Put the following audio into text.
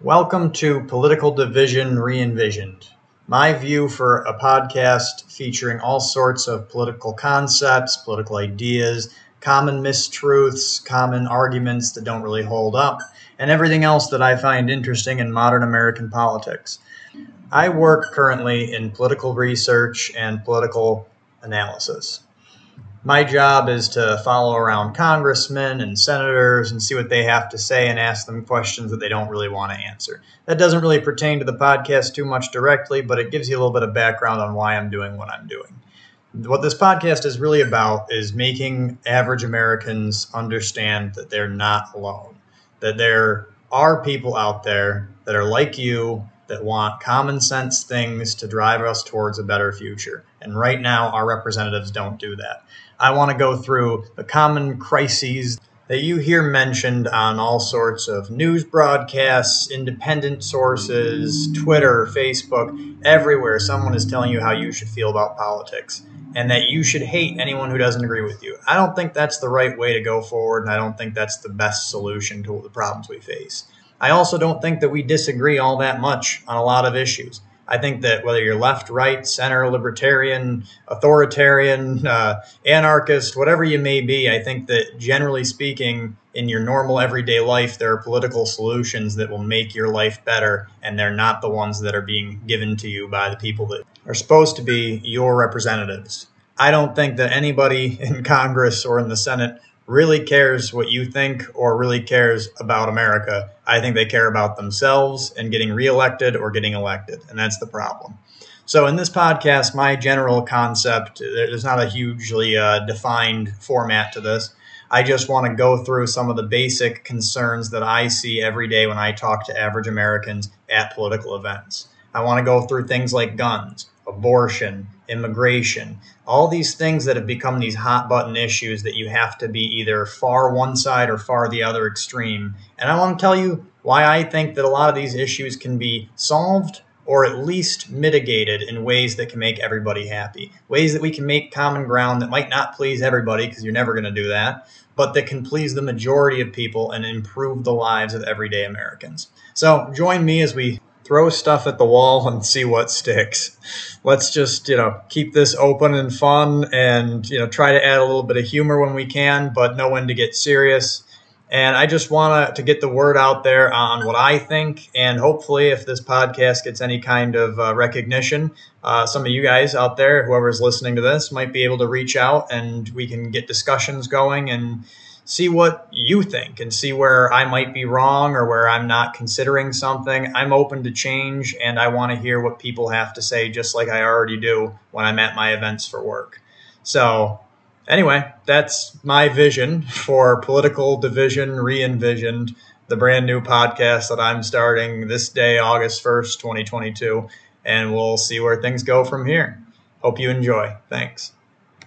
Welcome to Political Division Re-envisioned. My view for a podcast featuring all sorts of political concepts, political ideas, common mistruths, common arguments that don't really hold up, and everything else that I find interesting in modern American politics. I work currently in political research and political analysis my job is to follow around congressmen and senators and see what they have to say and ask them questions that they don't really want to answer. That doesn't really pertain to the podcast too much directly, but it gives you a little bit of background on why I'm doing what I'm doing. What this podcast is really about is making average Americans understand that they're not alone, that there are people out there that are like you that want common sense things to drive us towards a better future. And right now, our representatives don't do that. I want to go through the common crises that you hear mentioned on all sorts of news broadcasts, independent sources, Twitter, Facebook, everywhere. Someone is telling you how you should feel about politics and that you should hate anyone who doesn't agree with you. I don't think that's the right way to go forward, and I don't think that's the best solution to the problems we face. I also don't think that we disagree all that much on a lot of issues. I think that whether you're left, right, center, libertarian, authoritarian, uh, anarchist, whatever you may be, I think that generally speaking, in your normal everyday life, there are political solutions that will make your life better, and they're not the ones that are being given to you by the people that are supposed to be your representatives. I don't think that anybody in Congress or in the Senate really cares what you think or really cares about America. I think they care about themselves and getting reelected or getting elected. And that's the problem. So, in this podcast, my general concept there's not a hugely uh, defined format to this. I just want to go through some of the basic concerns that I see every day when I talk to average Americans at political events. I want to go through things like guns, abortion, immigration, all these things that have become these hot button issues that you have to be either far one side or far the other extreme. And I want to tell you why I think that a lot of these issues can be solved or at least mitigated in ways that can make everybody happy. Ways that we can make common ground that might not please everybody because you're never going to do that, but that can please the majority of people and improve the lives of everyday Americans. So join me as we throw stuff at the wall and see what sticks. Let's just, you know, keep this open and fun and, you know, try to add a little bit of humor when we can, but know when to get serious. And I just want to to get the word out there on what I think. And hopefully, if this podcast gets any kind of uh, recognition, uh, some of you guys out there, whoever's listening to this, might be able to reach out and we can get discussions going and see what you think and see where I might be wrong or where I'm not considering something. I'm open to change and I want to hear what people have to say, just like I already do when I'm at my events for work. So, anyway, that's my vision for political division re envisioned, the brand new podcast that I'm starting this day, August 1st, 2022. And we'll see where things go from here. Hope you enjoy. Thanks.